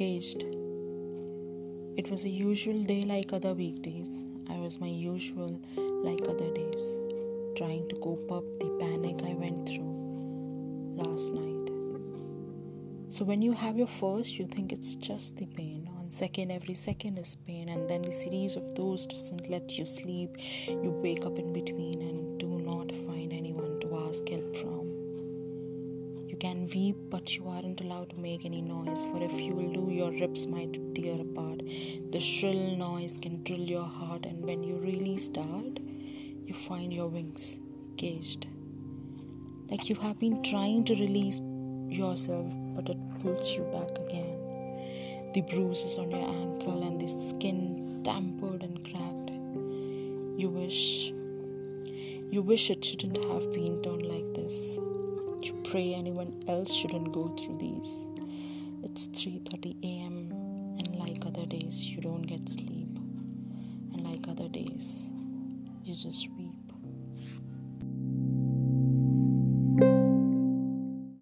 caged. It was a usual day like other weekdays. I was my usual like other days, trying to cope up the panic I went through last night. So, when you have your first, you think it's just the pain. On second, every second is pain, and then the series of those doesn't let you sleep. You wake up in between and do not find anyone to ask help from. Can weep, but you aren't allowed to make any noise, for if you do, your ribs might tear apart. The shrill noise can drill your heart, and when you really start, you find your wings caged. Like you have been trying to release yourself, but it pulls you back again. The bruises on your ankle and the skin tampered and cracked. You wish you wish it shouldn't have been done like this. Pray anyone else shouldn't go through these. It's 3:30 a.m. and like other days you don't get sleep. And like other days you just weep.